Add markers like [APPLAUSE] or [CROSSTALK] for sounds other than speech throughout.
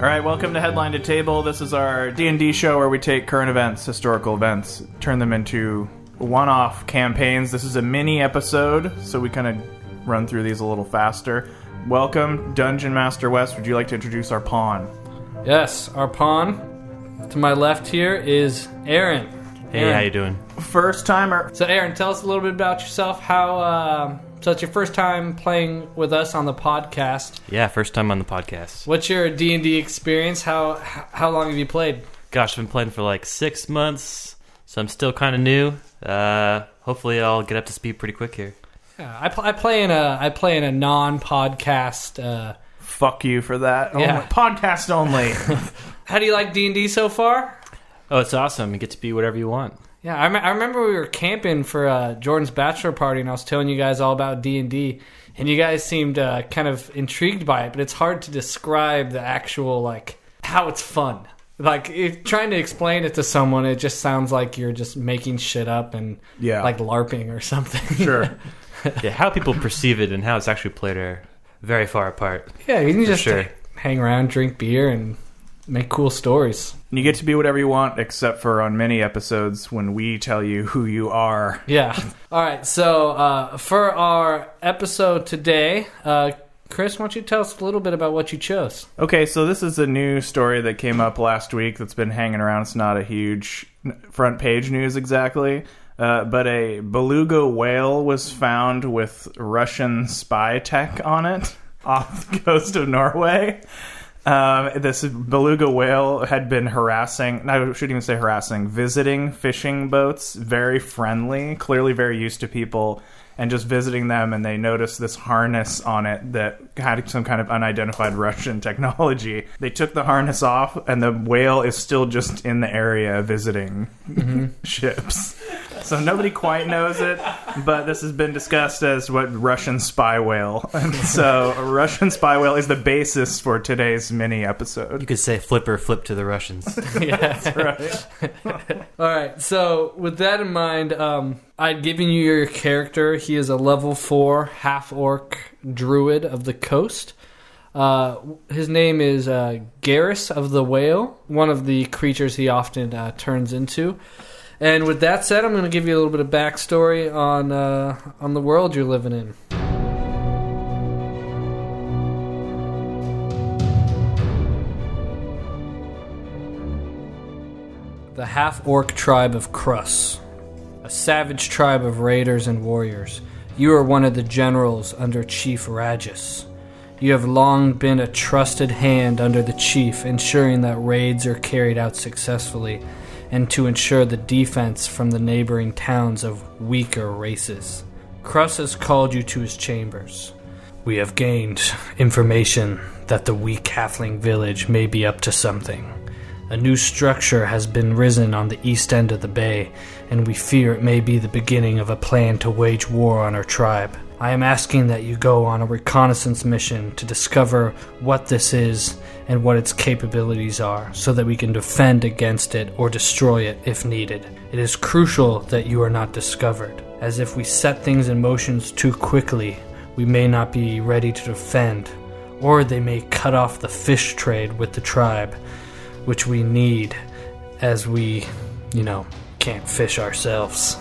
All right, welcome to Headline to Table. This is our D&D show where we take current events, historical events, turn them into one-off campaigns. This is a mini episode, so we kind of run through these a little faster. Welcome, Dungeon Master West. Would you like to introduce our pawn? Yes, our pawn to my left here is Aaron. Hey, Aaron. how you doing? First timer. So, Aaron, tell us a little bit about yourself. How uh, so? It's your first time playing with us on the podcast. Yeah, first time on the podcast. What's your D and D experience? How how long have you played? Gosh, I've been playing for like six months, so I'm still kind of new. Uh, hopefully, I'll get up to speed pretty quick here. Yeah, I, pl- I play in a I play in a non-podcast. Uh, Fuck you for that. Yeah. Only- podcast only. [LAUGHS] how do you like D and D so far? Oh, it's awesome! You get to be whatever you want. Yeah, I, me- I remember we were camping for uh, Jordan's bachelor party, and I was telling you guys all about D and D, and you guys seemed uh, kind of intrigued by it. But it's hard to describe the actual like how it's fun. Like if, trying to explain it to someone, it just sounds like you're just making shit up and Yeah. like LARPing or something. Sure. [LAUGHS] Yeah, how people perceive it and how it's actually played are very far apart. yeah, you can just sure. hang around, drink beer, and make cool stories. you get to be whatever you want, except for on many episodes when we tell you who you are. Yeah. All right. So uh, for our episode today, uh, Chris, why don't you tell us a little bit about what you chose? Okay, so this is a new story that came up last week that's been hanging around. It's not a huge front page news exactly, uh, but a beluga whale was found with Russian spy tech on it [LAUGHS] off the coast of Norway. Um, this beluga whale had been harassing, I shouldn't even say harassing, visiting fishing boats, very friendly, clearly very used to people, and just visiting them. And they noticed this harness on it that had some kind of unidentified Russian [LAUGHS] technology. They took the harness off, and the whale is still just in the area visiting [LAUGHS] ships. So nobody quite knows it, but this has been discussed as what Russian spy whale. [LAUGHS] And so a Russian spy whale is the basis for today's mini episode. You could say flipper flip to the Russians. yeah. Right. All right. So with that in mind, um, I'd given you your character. He is a level four half orc druid of the coast. Uh, his name is uh, Garrus of the Whale, one of the creatures he often uh, turns into. And with that said, I'm going to give you a little bit of backstory on uh, on the world you're living in. The half orc tribe of Krus, savage tribe of raiders and warriors. You are one of the generals under Chief Ragus. You have long been a trusted hand under the chief, ensuring that raids are carried out successfully and to ensure the defense from the neighboring towns of weaker races. Krus has called you to his chambers. We have gained information that the weak halfling village may be up to something. A new structure has been risen on the east end of the bay, and we fear it may be the beginning of a plan to wage war on our tribe. I am asking that you go on a reconnaissance mission to discover what this is and what its capabilities are, so that we can defend against it or destroy it if needed. It is crucial that you are not discovered, as if we set things in motions too quickly, we may not be ready to defend, or they may cut off the fish trade with the tribe which we need as we, you know, can't fish ourselves.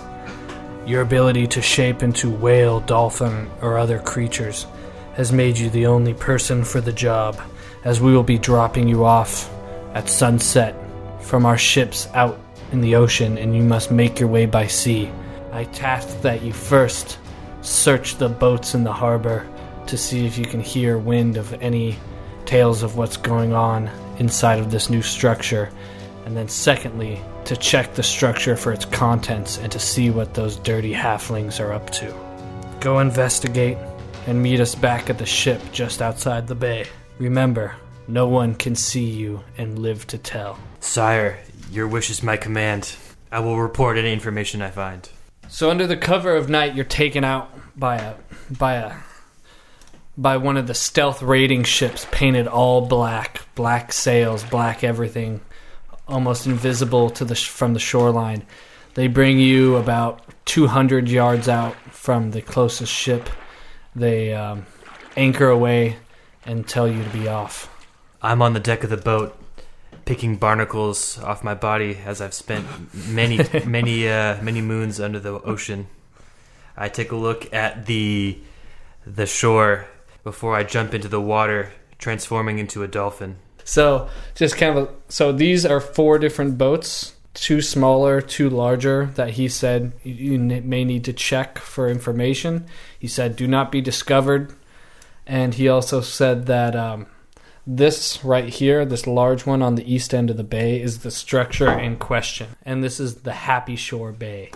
Your ability to shape into whale, dolphin, or other creatures has made you the only person for the job, as we will be dropping you off at sunset from our ships out in the ocean, and you must make your way by sea. I task that you first search the boats in the harbor to see if you can hear wind of any tales of what's going on inside of this new structure, and then secondly, to check the structure for its contents and to see what those dirty halflings are up to. Go investigate and meet us back at the ship just outside the bay. Remember, no one can see you and live to tell. Sire, your wish is my command. I will report any information I find. So under the cover of night, you're taken out by a by a by one of the stealth raiding ships painted all black, black sails, black everything, almost invisible to the sh- from the shoreline. They bring you about 200 yards out from the closest ship. They um, anchor away and tell you to be off. I'm on the deck of the boat, picking barnacles off my body as I've spent many, [LAUGHS] many, uh, many moons under the ocean. I take a look at the the shore before I jump into the water, transforming into a dolphin. So just kind of so these are four different boats, two smaller, two larger that he said you may need to check for information. He said do not be discovered, and he also said that um, this right here, this large one on the east end of the bay, is the structure in question, and this is the Happy Shore Bay,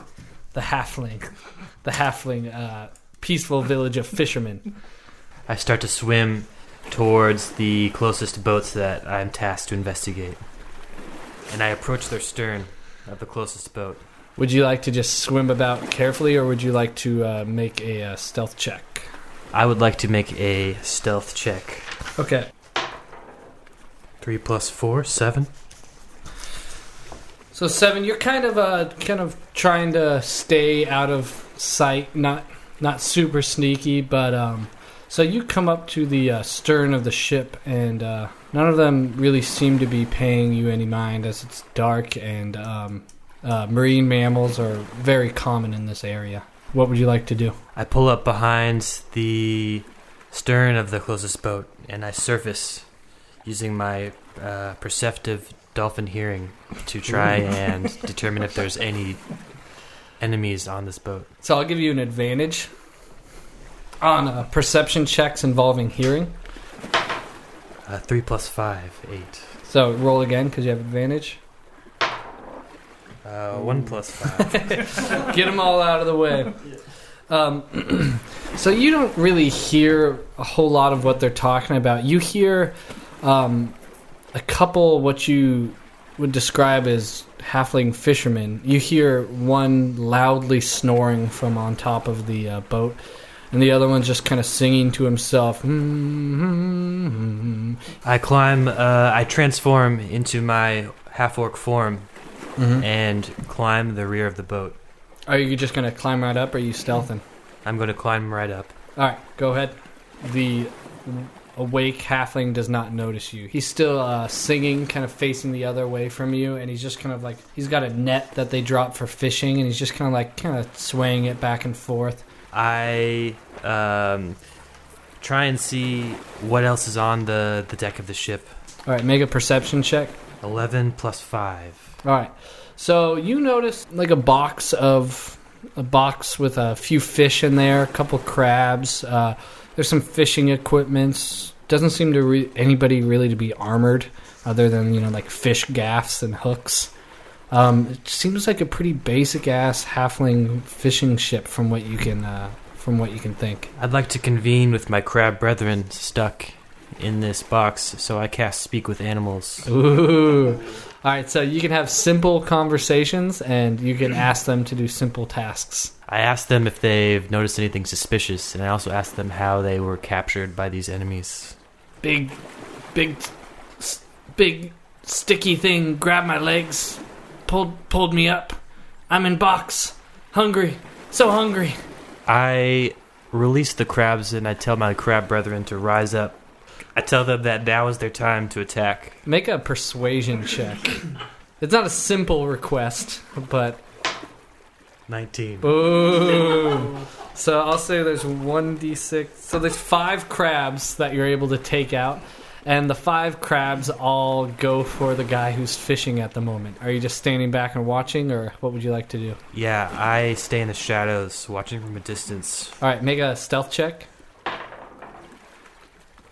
the halfling, the halfling uh, peaceful village of fishermen. I start to swim towards the closest boats that I'm tasked to investigate. And I approach their stern of the closest boat. Would you like to just swim about carefully, or would you like to uh, make a uh, stealth check? I would like to make a stealth check. Okay. Three plus four, seven. So seven, you're kind of uh, kind of trying to stay out of sight, not not super sneaky, but um, so you come up to the uh, stern of the ship, and uh, none of them really seem to be paying you any mind as it's dark, and um, uh, marine mammals are very common in this area. What would you like to do? I pull up behind the stern of the closest boat and I surface using my uh, perceptive dolphin hearing to try [LAUGHS] and determine if there's any enemies on this boat. So I'll give you an advantage on uh, perception checks involving hearing. Uh, three plus five, eight. So roll again because you have advantage. Uh, one plus [LAUGHS] five. Get them all out of the way. Um, [CLEARS THROAT] so you don't really hear a whole lot of what they're talking about. You hear um, a couple what you would describe as halfling fishermen. You hear one loudly snoring from on top of the uh, boat, and the other one's just kind of singing to himself. Mm-hmm. I climb. Uh, I transform into my half orc form Mm-hmm. and climb the rear of the boat. Are you just gonna climb right up? Or are you stealthing? I'm going to climb right up. All right, go ahead. The awake halfling does not notice you. He's still uh, singing, kind of facing the other way from you, and he's just kind of like he's got a net that they drop for fishing, and he's just kind of like kind of swaying it back and forth. I um, try and see what else is on the, the deck of the ship. All right, make a perception check. 11 plus 5. All right, so you notice like a box of a box with a few fish in there, a couple crabs. Uh, there's some fishing equipments. Doesn't seem to re- anybody really to be armored, other than you know like fish gaffs and hooks. Um, it seems like a pretty basic ass halfling fishing ship from what you can uh, from what you can think. I'd like to convene with my crab brethren stuck in this box, so I cast Speak with Animals. Ooh. All right, so you can have simple conversations and you can ask them to do simple tasks. I asked them if they've noticed anything suspicious, and I also asked them how they were captured by these enemies. Big, big, big sticky thing grabbed my legs, pulled pulled me up. I'm in box, hungry, so hungry. I release the crabs and I tell my crab brethren to rise up. I tell them that now is their time to attack. Make a persuasion check. It's not a simple request, but 19. Boo. So I'll say there's one d6. So there's five crabs that you're able to take out, and the five crabs all go for the guy who's fishing at the moment. Are you just standing back and watching, or what would you like to do? Yeah, I stay in the shadows, watching from a distance. All right, make a stealth check.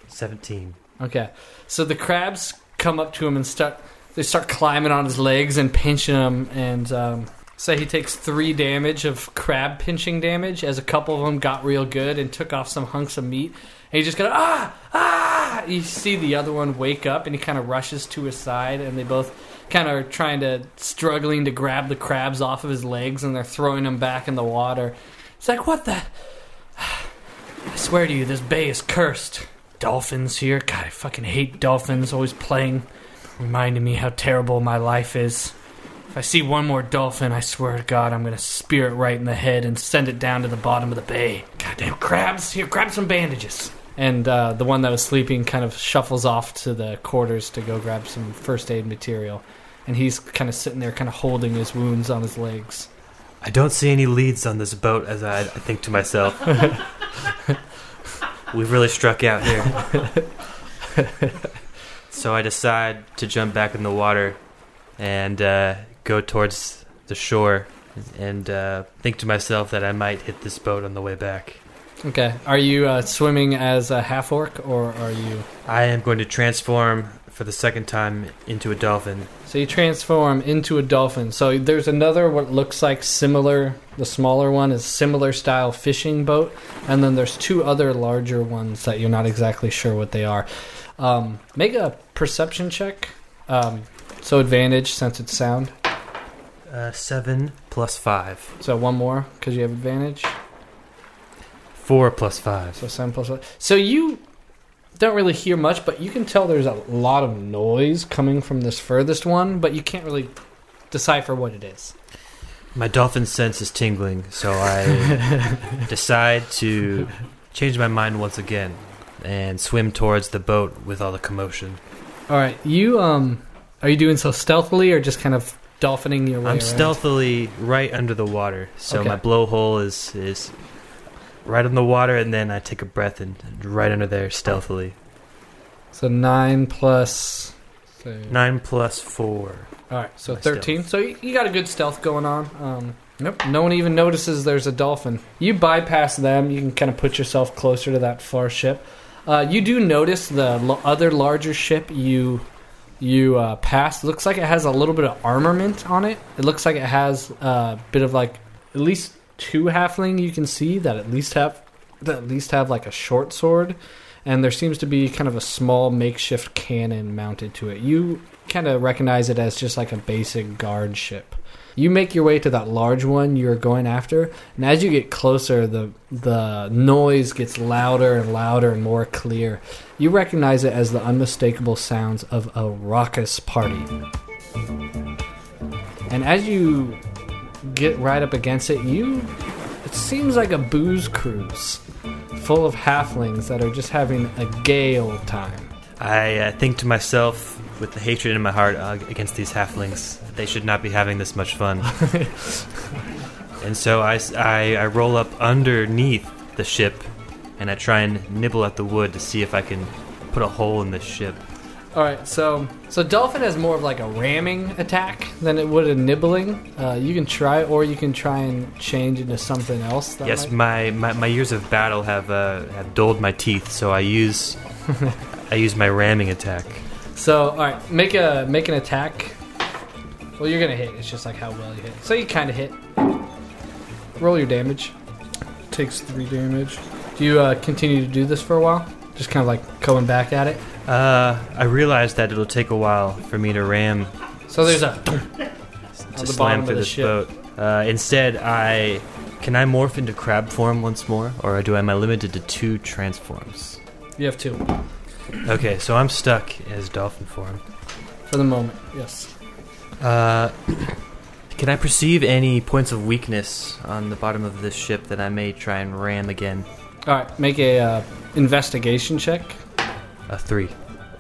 17. Okay. So the crabs come up to him and start. They start climbing on his legs and pinching him, and um, say he takes three damage of crab pinching damage, as a couple of them got real good and took off some hunks of meat. And he just goes ah ah. Ah, you see the other one wake up, and he kind of rushes to his side, and they both kind of are trying to struggling to grab the crabs off of his legs, and they're throwing them back in the water. It's like, what the? [SIGHS] I swear to you, this bay is cursed. Dolphins here. God, I fucking hate dolphins. Always playing, reminding me how terrible my life is. If I see one more dolphin, I swear to God, I'm gonna spear it right in the head and send it down to the bottom of the bay. Goddamn crabs! Here, grab some bandages. And uh, the one that was sleeping kind of shuffles off to the quarters to go grab some first aid material. And he's kind of sitting there, kind of holding his wounds on his legs. I don't see any leads on this boat, as I, I think to myself. [LAUGHS] We've really struck out here. so I decide to jump back in the water and uh, go towards the shore and uh, think to myself that I might hit this boat on the way back. Okay. Are you uh, swimming as a half orc, or are you? I am going to transform for the second time into a dolphin. So you transform into a dolphin. So there's another what looks like similar. The smaller one is similar style fishing boat, and then there's two other larger ones that you're not exactly sure what they are. Um, make a perception check. Um, so advantage since it's sound. Uh, seven plus five. So one more because you have advantage. Four plus five. So seven plus one. So you don't really hear much, but you can tell there's a lot of noise coming from this furthest one, but you can't really decipher what it is. My dolphin sense is tingling, so I [LAUGHS] decide to change my mind once again and swim towards the boat with all the commotion. All right, you um, are you doing so stealthily or just kind of dolphining your way? I'm around? stealthily right under the water, so Okay. my blowhole is is right on the water, and then I take a breath and right under there stealthily. So nine plus. So, Nine plus four. All right, so My thirteen. So you, you got a good stealth going on. Um, nope, no one even notices there's a dolphin. You bypass them. You can kind of put yourself closer to that far ship. Uh, you do notice the l- other larger ship you you uh, pass. Looks like it has a little bit of armament on it. It looks like it has a bit of like at least two halfling you can see that at least have that at least have like a short sword and there seems to be kind of a small makeshift cannon mounted to it. You kind of recognize it as just like a basic guard ship. You make your way to that large one you're going after, and as you get closer, the the noise gets louder and louder and more clear. You recognize it as the unmistakable sounds of a raucous party. And as you get right up against it, you it seems like a booze cruise full of halflings that are just having a gay old time. I uh, think to myself, with the hatred in my heart uh, against these halflings, they should not be having this much fun. [LAUGHS] and so I—I roll up underneath the ship and I try and nibble at the wood to see if I can put a hole in this ship. All right, so so dolphin has more of like a ramming attack than it would a nibbling. Uh, you can try, or you can try and change into something else. Yes, might- my, my, my years of battle have uh, have dulled my teeth, so I use [LAUGHS] I use my ramming attack. So all right, make a make an attack. Well, you're gonna hit. It's just like how well you hit. So you kind of hit. Roll your damage. Takes three damage. Do you uh, continue to do this for a while? Just kind of like going back at it. Uh, I realize that it'll take a while for me to ram So there's a [CLEARS THROAT] to slam through the this ship. boat. Uh, instead, I can I morph into crab form once more, or do I am I limited to two transforms? you have two Okay, so I'm stuck as dolphin form. for the moment. Yes. Uh, [CLEARS THROAT] can I perceive any points of weakness on the bottom of this ship that I may try and ram again? All right, make a uh, investigation check. A three.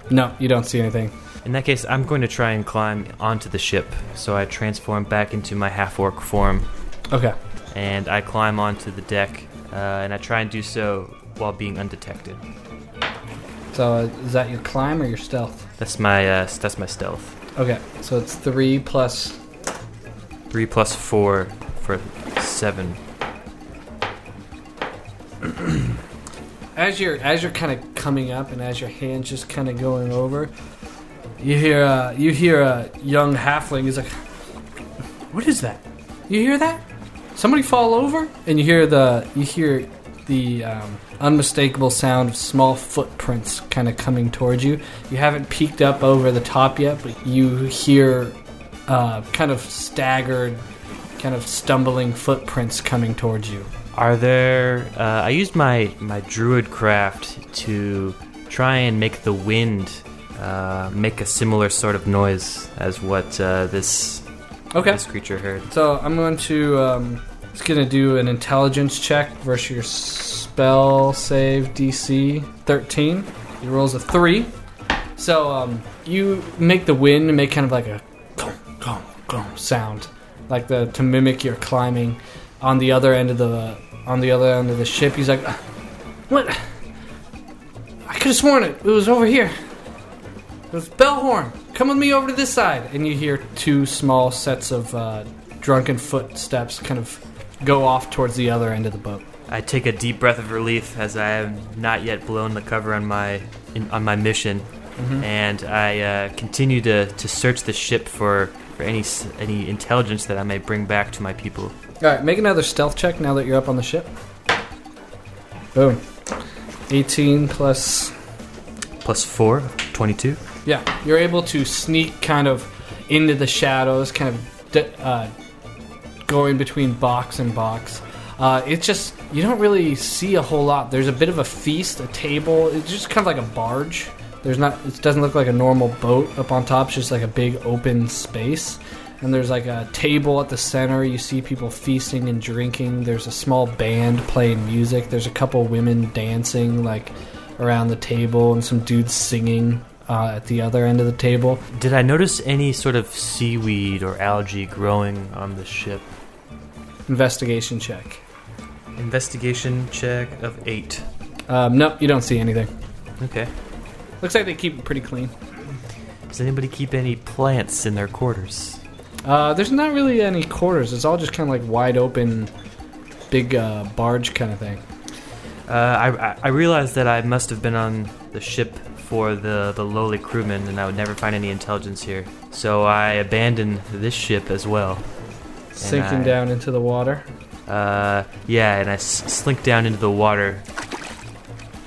No, you don't see anything. In that case, I'm going to try and climb onto the ship. So I transform back into my half orc form, Okay. and I climb onto the deck, uh, and I try and do so while being undetected. So uh, is that your climb or your stealth? That's my uh, that's my stealth. Okay, so it's three plus. Three plus four for seven. [CLEARS THROAT] As you're as you're kind of coming up and as your hands just kind of going over, you hear uh, you hear a young halfling. He's like, "What is that? You hear that? Somebody fall over?" And you hear the you hear the um, unmistakable sound of small footprints kind of coming towards you. You haven't peeked up over the top yet, but you hear uh, kind of staggered, kind of stumbling footprints coming towards you. Are there? Uh, I used my my Druidcraft to try and make the wind uh, make a similar sort of noise as what uh, this Okay. this creature heard. So I'm going to um, it's going to do an intelligence check versus your spell save DC 13. He rolls a three. So um, you make the wind make kind of like a sound, like the to mimic your climbing on the other end of the on the other end of the ship. He's like, "What? I could have sworn it. It was over here. It was Bellhorn. Come with me over to this side." And you hear two small sets of uh, drunken footsteps kind of go off towards the other end of the boat. I take a deep breath of relief as I have not yet blown the cover on my in, on my mission, and I uh, continue to, to search the ship for, for any any intelligence that I may bring back to my people. All right, make another stealth check now that you're up on the ship. Boom. 18 plus. Plus four, 22. Yeah, you're able to sneak kind of into the shadows, kind of d- uh, going between box and box. Uh, it's just, you don't really see a whole lot. There's a bit of a feast, a table. It's just kind of like a barge. There's not, it doesn't look like a normal boat up on top. It's just like a big open space. And there's like a table at the center. You see people feasting and drinking. There's a small band playing music. There's a couple women dancing like around the table and some dudes singing uh, at the other end of the table. Did I notice any sort of seaweed or algae growing on the ship? Investigation check. Investigation check of eight. Um, nope, you don't see anything. Okay. Looks like they keep it pretty clean. Does anybody keep any plants in their quarters? Uh, there's not really any quarters. It's all just kind of like wide open, big uh, barge kind of thing. Uh, I, I- realized that I must have been on the ship for the, the lowly crewmen, and I would never find any intelligence here. So I abandoned this ship as well. Sinking I- down into the water. Uh, yeah, and I s- slink down into the water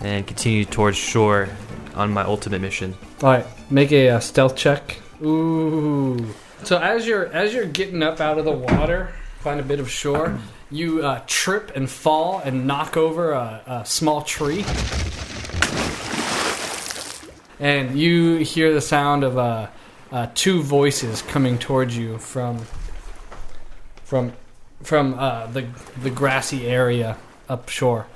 and continue towards shore on my ultimate mission. All right, make a uh, stealth check. Ooh. So as you're as you're getting up out of the water, find a bit of shore, you uh, trip and fall and knock over a, a small tree, and you hear the sound of uh, uh, two voices coming towards you from from from uh, the the grassy area up shore.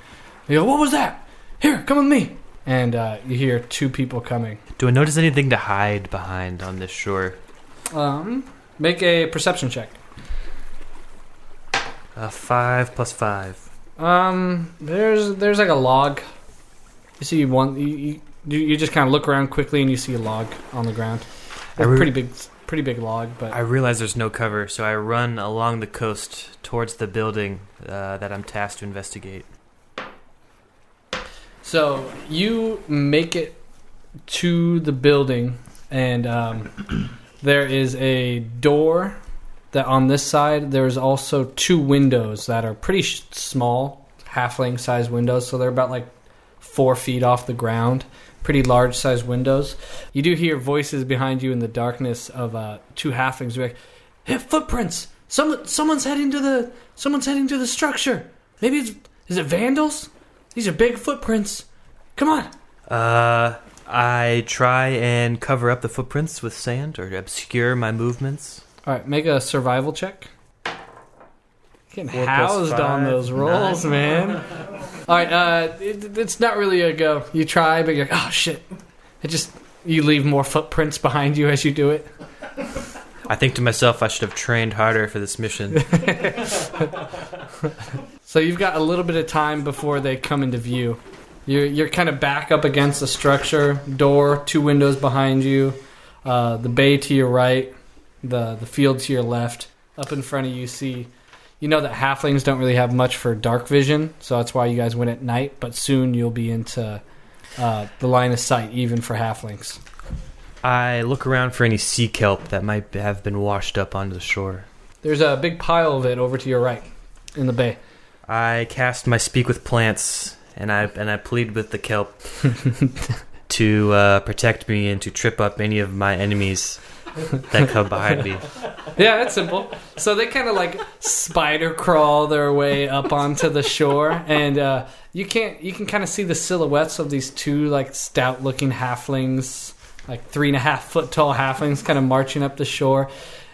You go, what was that? Here, come with me. And uh, you hear two people coming. Do I notice anything to hide behind on this shore? Um, make a perception check. Uh, five plus five. Um, there's there's like a log. You see one. You you, you you just kind of look around quickly and you see a log on the ground. A re- pretty big, pretty big log, but I realize there's no cover, so I run along the coast towards the building uh, that I'm tasked to investigate. So you make it to the building, and um, [CLEARS THROAT] there is a door that on this side. There's also two windows that are pretty sh- small, halfling size windows. So they're about like four feet off the ground. Pretty large size windows. You do hear voices behind you in the darkness of uh, two halflings. Like, "Hey, footprints! Someone, someone's heading to the, someone's heading to the structure. Maybe it's, is it vandals? These are big footprints. Come on." Uh, I try and cover up the footprints with sand or obscure my movements. All right, make a survival check. Getting Four plus housed on those rolls, man. All right, uh, it, it's not really a go. You try, but you're like, oh shit! It just you leave more footprints behind you as you do it. I think to myself, I should have trained harder for this mission. [LAUGHS] So you've got a little bit of time before they come into view. You're you're kind of back up against the structure, door, two windows behind you, uh, the bay to your right, the the field to your left. Up in front of you, see, you know that halflings don't really have much for dark vision, so that's why you guys went at night. But soon you'll be into uh, the line of sight, even for halflings. I look around for any sea kelp that might have been washed up onto the shore. There's a big pile of it over to your right, in the bay. I cast my speak with plants, and I and I plead with the kelp [LAUGHS] to uh, protect me and to trip up any of my enemies that come behind me. Yeah, that's simple. So they kind of like spider crawl their way up onto the shore, and uh, you can't you can kind of see the silhouettes of these two like stout looking halflings, like three and a half foot tall halflings, kind of marching up the shore,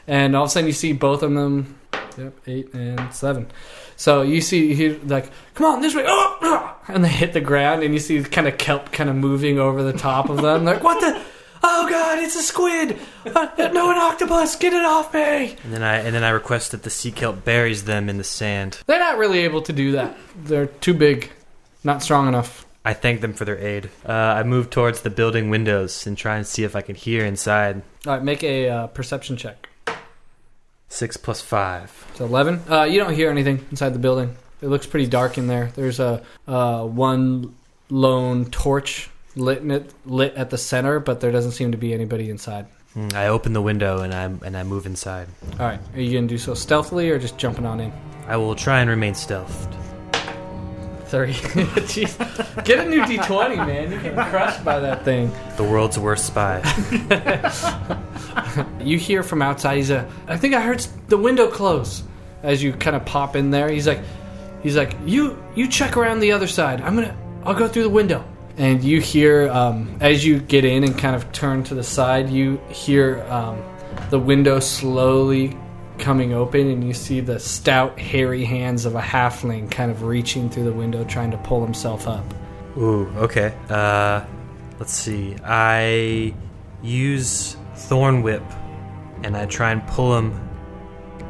and all of a sudden you see both of them. Yep, eight and seven. So you see, he like, come on this way, oh, [GASPS] ah," and they hit the ground, and you see kind of kelp kind of moving over the top of them. Like, what the? [LAUGHS] Oh god, it's a squid! Uh, no, an octopus! Get it off me! And then I and then I request that the sea kelp buries them in the sand. They're not really able to do that. They're too big, not strong enough. I thank them for their aid. Uh, I move towards the building windows and try and see if I can hear inside. All right, make a uh, perception check. Six plus five. So eleven. Uh, you don't hear anything inside the building. It looks pretty dark in there. There's a uh, one lone torch lit in it, lit at the center, but there doesn't seem to be anybody inside. Mm, I open the window and I and I move inside. All right, are you gonna do so stealthily or just jumping on in? I will try and remain stealthed. Thirty. [LAUGHS] Jeez, get a new D twenty, man. You get crushed by that thing. The world's worst spy. [LAUGHS] You hear from outside. He's a. I think I heard the window close. As you kind of pop in there, he's like, he's like, you you check around the other side. I'm gonna. I'll go through the window. And you hear um, as you get in and kind of turn to the side, you hear um, the window slowly coming open, and you see the stout, hairy hands of a halfling kind of reaching through the window, trying to pull himself up. Ooh, okay. Uh, let's see. I use Thorn Whip, and I try and pull him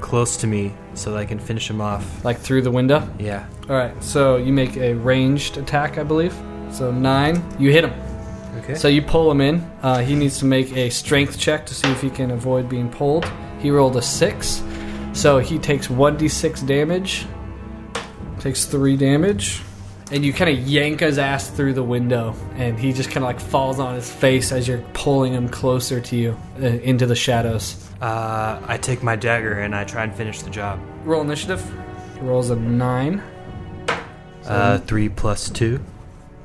close to me so that I can finish him off. Like through the window. Yeah. All right, so you make a ranged attack, I believe. So nine, you hit him. Okay. So you pull him in. Uh, he needs to make a strength check to see if he can avoid being pulled. He rolled a six, so he takes one d six damage. Takes three damage, and you kind of yank his ass through the window, and he just kind of like falls on his face as you're pulling him closer to you uh, into the shadows. uh, I take my dagger and I try and finish the job. Roll initiative. He rolls a nine. Uh, three plus two.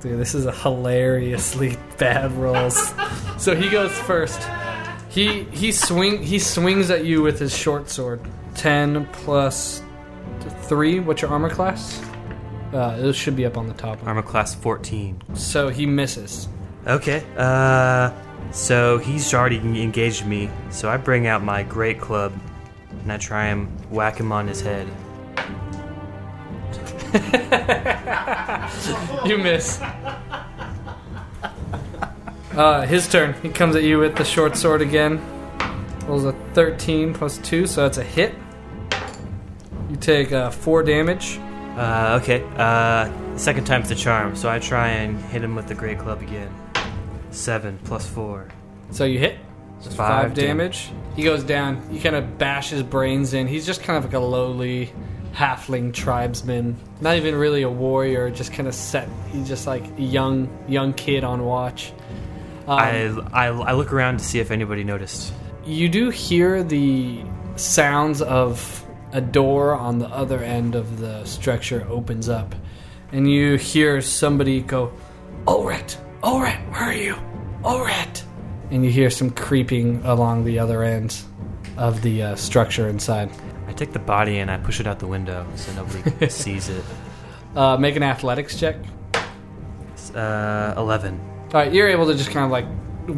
Dude, this is a hilariously [LAUGHS] bad rolls. [LAUGHS] so he goes first. He he swing he swings at you with his short sword. Ten plus three. What's your armor class? Uh, it should be up on the top. Armor class 14. So he misses. Okay. Uh, so he's already engaged me. So I bring out my great club and I try and whack him on his head. [LAUGHS] You miss. Uh, his turn. He comes at you with the short sword again. Rolls a 13 plus 2, so that's a hit. You take uh, 4 damage. Uh, okay. Uh, second time's the charm. So I try and hit him with the great club again. Seven plus four. So you hit. Five, Five dam- damage. He goes down. You kind of bash his brains in. He's just kind of like a lowly halfling tribesman. Not even really a warrior. Just kind of set. He's just like a young young kid on watch. Um, I, I I look around to see if anybody noticed. you do hear the sounds of a door on the other end of the structure opens up, and you hear somebody go, "Oret, Oret, where are you, Oret?" And you hear some creeping along the other end of the uh, structure inside. I take the body and I push it out the window so nobody [LAUGHS] sees it. Uh, make an athletics check. Uh, eleven. All right, you're able to just kind of like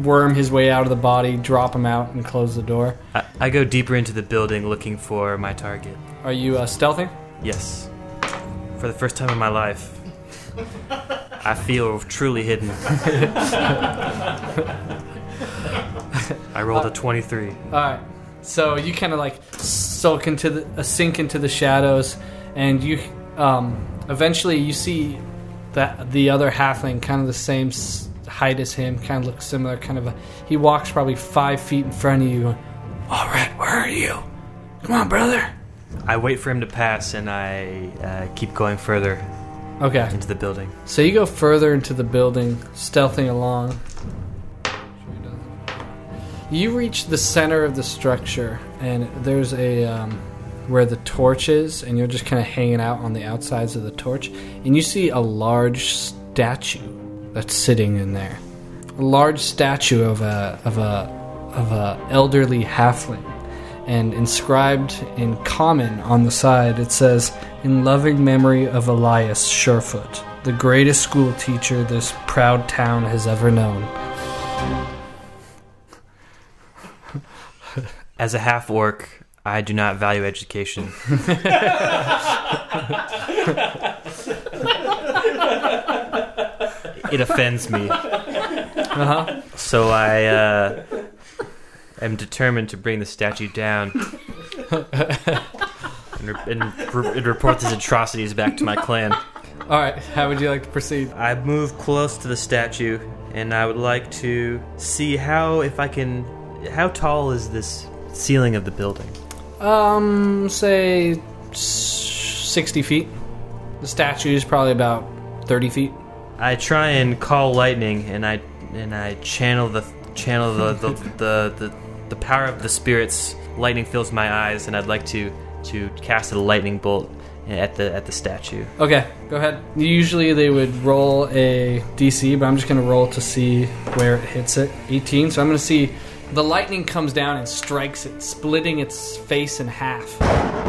worm his way out of the body, drop him out, and close the door. I, I go deeper into the building looking for my target. Are you uh, stealthing? Yes. For the first time in my life, I feel truly hidden. [LAUGHS] I rolled a 23. All right. So you kind of like soak into the uh, sink into the shadows, and you um, eventually you see that the other halfling, kind of the same s- height as him, kind of looks similar. Kind of a, he walks probably five feet in front of you. All right, where are you? Come on, brother. I wait for him to pass and I uh, keep going further Okay. into the building. So you go further into the building, stealthing along. You reach the center of the structure, and there's a um, where the torch is, and you're just kind of hanging out on the outsides of the torch, and you see a large statue that's sitting in there. A large statue of a of a of a elderly halfling, and inscribed in common on the side it says, "In loving memory of Elias Surefoot, the greatest school teacher this proud town has ever known." As a half orc, I do not value education. [LAUGHS] it offends me. Uh-huh. So I uh, am determined to bring the statue down [LAUGHS] and, re- and, re- and report these atrocities back to my clan. All right, how would you like to proceed? I move close to the statue, and I would like to see how, if I can, how tall is this ceiling of the building? Um, say s- 60 feet. The statue is probably about 30 feet. I try and call lightning, and I and I channel the channel the the, [LAUGHS] the, the, the power of the spirits. Lightning fills my eyes, and I'd like to to cast a lightning bolt at the at the statue. Okay, go ahead. Usually they would roll a DC, but I'm just going to roll to see where it hits it. 18. So I'm going to see the lightning comes down and strikes it, splitting its face in half.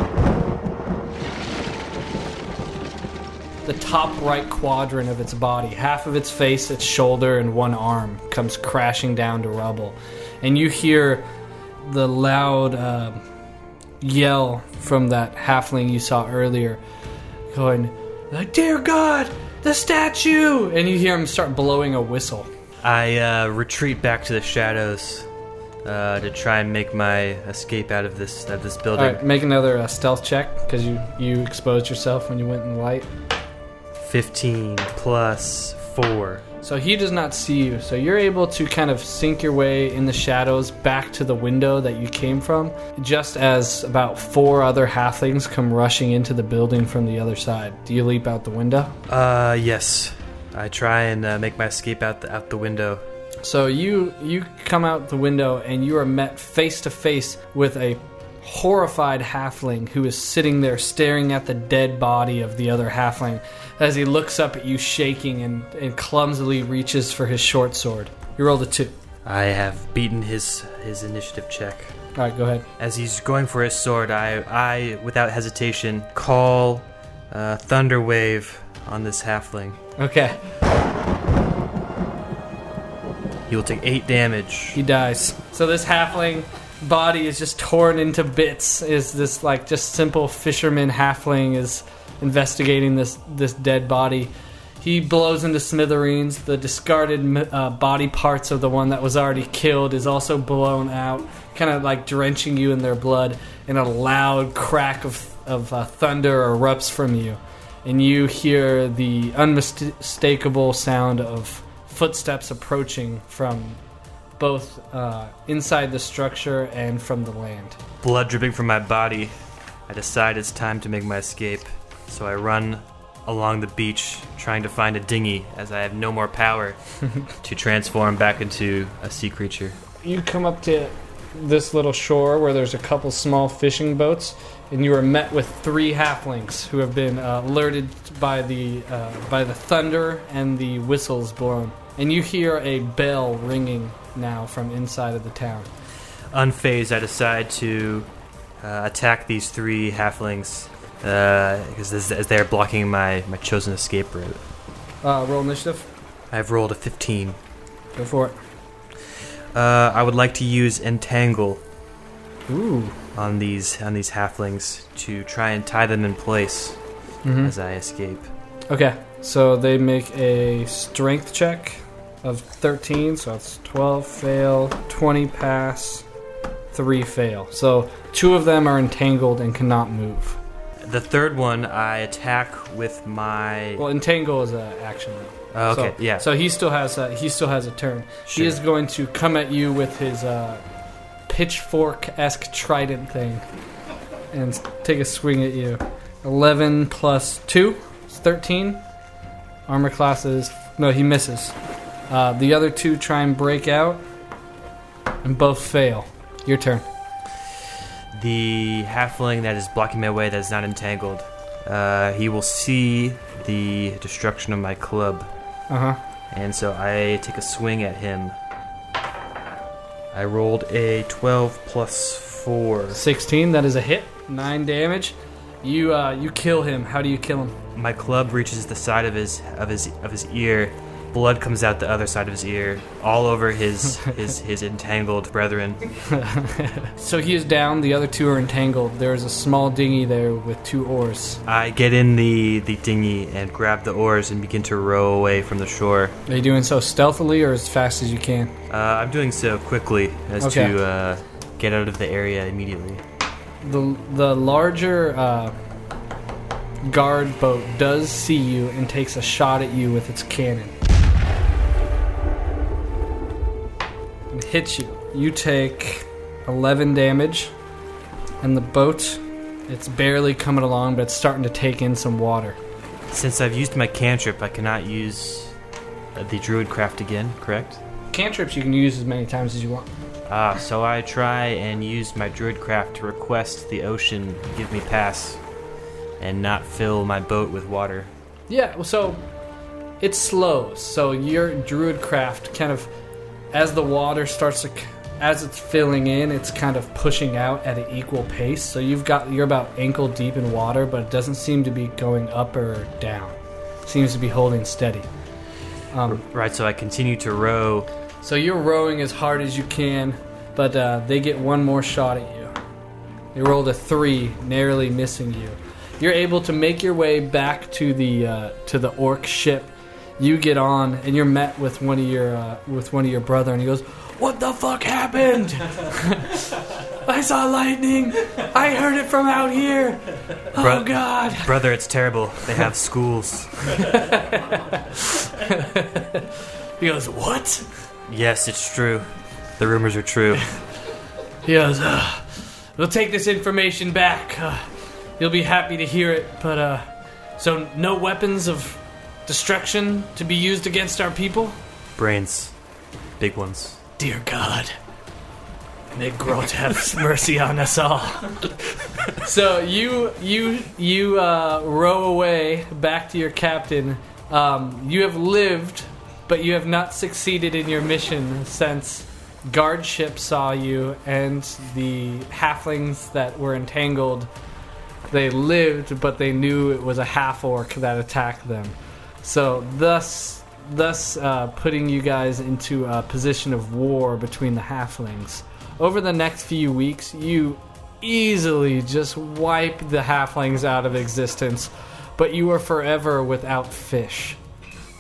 The top right quadrant of its body, half of its face, its shoulder, and one arm comes crashing down to rubble. And you hear the loud uh, yell from that halfling you saw earlier going like dear god the statue and you hear him start blowing a whistle I uh, retreat back to the shadows uh, to try and make my escape out of this out of this building. right make another uh, stealth check because you you exposed yourself when you went in the light Fifteen plus four. so he does not see you so you're able to kind of sink your way in the shadows back to the window that you came from just as about four other halflings come rushing into the building from the other side do you leap out the window Uh, yes. I try and uh, make my escape out the out the window. So you you come out the window and you are met face to face with a horrified halfling who is sitting there staring at the dead body of the other halfling as he looks up at you shaking and, and clumsily reaches for his short sword. You rolled a two. I have beaten his his initiative check. All right, go ahead. As he's going for his sword, I, I without hesitation, call uh, Thunder Wave on this halfling. Okay, He will take eight damage. he dies. So this halfling body is just torn into bits. Is this like just simple fisherman halfling is investigating this this dead body? He blows into smithereens. The discarded uh, body parts of the one that was already killed is also blown out, kind of like drenching you in their blood. And a loud crack of of uh, thunder erupts from you, and you hear the unmistakable sound of footsteps approaching from both uh, inside the structure and from the land. Blood dripping from my body. I decide it's time to make my escape. So I run along the beach, trying to find a dinghy, as I have no more power [LAUGHS] to transform back into a sea creature. You come up to this little shore where there's a couple small fishing boats, and you are met with three halflings who have been uh, alerted by the uh, by the thunder and the whistles blown. And you hear a bell ringing now from inside of the town. Unfazed, I decide to uh, attack these three halflings because as, as they're blocking my, my chosen escape route. Uh, roll initiative. I've rolled a 15. Go for it. Uh, I would like to use entangle Ooh. on these on these halflings to try and tie them in place Mhm. as I escape. Okay, so they make a strength check of 13, so that's 12 fail, 20 pass, 3 fail. So two of them are entangled and cannot move. The third one I attack with my. Well, entangle is an action. Oh, okay, so, yeah. So he still has a, he still has a turn. He is going to come at you with his uh, pitchfork-esque trident thing and take a swing at you. 11 plus 2 is 13. Armor class is no, he misses. Uh, the other two try and break out, and both fail. Your turn. the halfling that is blocking my way that is not entangled. Uh, he will see the destruction of my club, Uh huh. and so I take a swing at him. I rolled a 12 plus 4. 16. That is a hit. Nine damage. You uh, you kill him. How do you kill him? My club reaches the side of his of his of his ear. Blood comes out the other side of his ear, all over his [LAUGHS] his his entangled brethren. [LAUGHS] So he is down. The other two are entangled. There is a small dinghy there with two oars. I get in the the dinghy and grab the oars and begin to row away from the shore. Are you doing so stealthily or as fast as you can? Uh, I'm doing so quickly as Okay. to uh, get out of the area immediately. The the larger uh, guard boat does see you and takes a shot at you with its cannon. Hits you. You take 11 damage, and the boat, it's barely coming along, but it's starting to take in some water. Since I've used my cantrip, I cannot use uh, the Druidcraft again. Correct? Cantrips you can use as many times as you want. Ah, so I try and use my Druidcraft to request the ocean give me pass and not fill my boat with water. Yeah, well, so it slows. So your Druidcraft kind of, as the water starts to, as it's filling in, it's kind of pushing out at an equal pace. So you've got you're about ankle deep in water, but it doesn't seem to be going up or down. It seems to be holding steady. Um, Right, so I continue to row. so you're rowing as hard as you can, but uh, they get one more shot at you. They rolled a three, narrowly missing you. You're able to make your way back to the uh, to the orc ship. You get on, and you're met with one of your uh, with one of your brother, and he goes, "What the fuck happened? [LAUGHS] I saw lightning. I heard it from out here. Oh Bro- God!" Brother, it's terrible. They have schools. [LAUGHS] He goes, "What?" Yes, it's true. The rumors are true. [LAUGHS] He goes, uh, we'll take this information back. Uh, you'll be happy to hear it, but, uh, so no weapons of destruction to be used against our people? Brains. Big ones. Dear God, may Grot have [LAUGHS] mercy on us all. so you, you, you, uh, row away back to your captain. Um, you have lived, but you have not succeeded in your mission since guard ship saw you and the halflings that were entangled they lived but they knew it was a half orc that attacked them so thus thus uh, putting you guys into a position of war between the halflings. Over the next few weeks you easily just wipe the halflings out of existence but you are forever without fish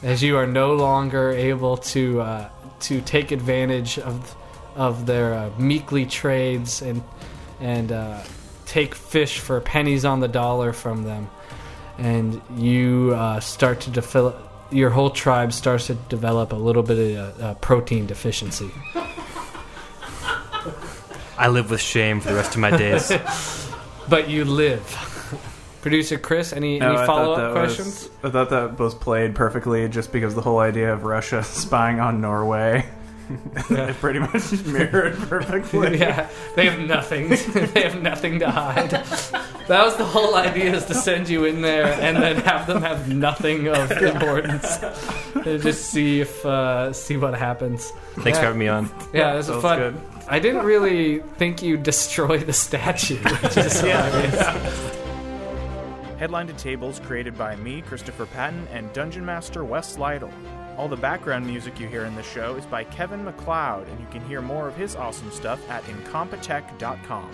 as you are no longer able to uh, to take advantage of of their uh, meekly trades and and uh, take fish for pennies on the dollar from them, and you uh, start to develop. Your whole tribe starts to develop a little bit of uh, uh, protein deficiency. I live with shame for the rest of my days. [LAUGHS] But you live. [LAUGHS] Producer Chris, any, No, any follow that up was- questions? I thought that was played perfectly just because the whole idea of Russia [LAUGHS] spying on Norway. it pretty much mirrored perfectly. yeah, they have nothing. they have nothing to hide. That was the whole idea: is to send you in there and then have them have nothing of importance, and just see if uh, see what happens. Thanks Yeah. for having me on. Yeah, it was a fun. good. I didn't really think you destroy the statue. Which is [LAUGHS] hilarious. Headline to Tables created by me, Christopher Patton, and Dungeon Master Wes Lytle. All the background music you hear in the show is by Kevin MacLeod, and you can hear more of his awesome stuff at incompetech.com.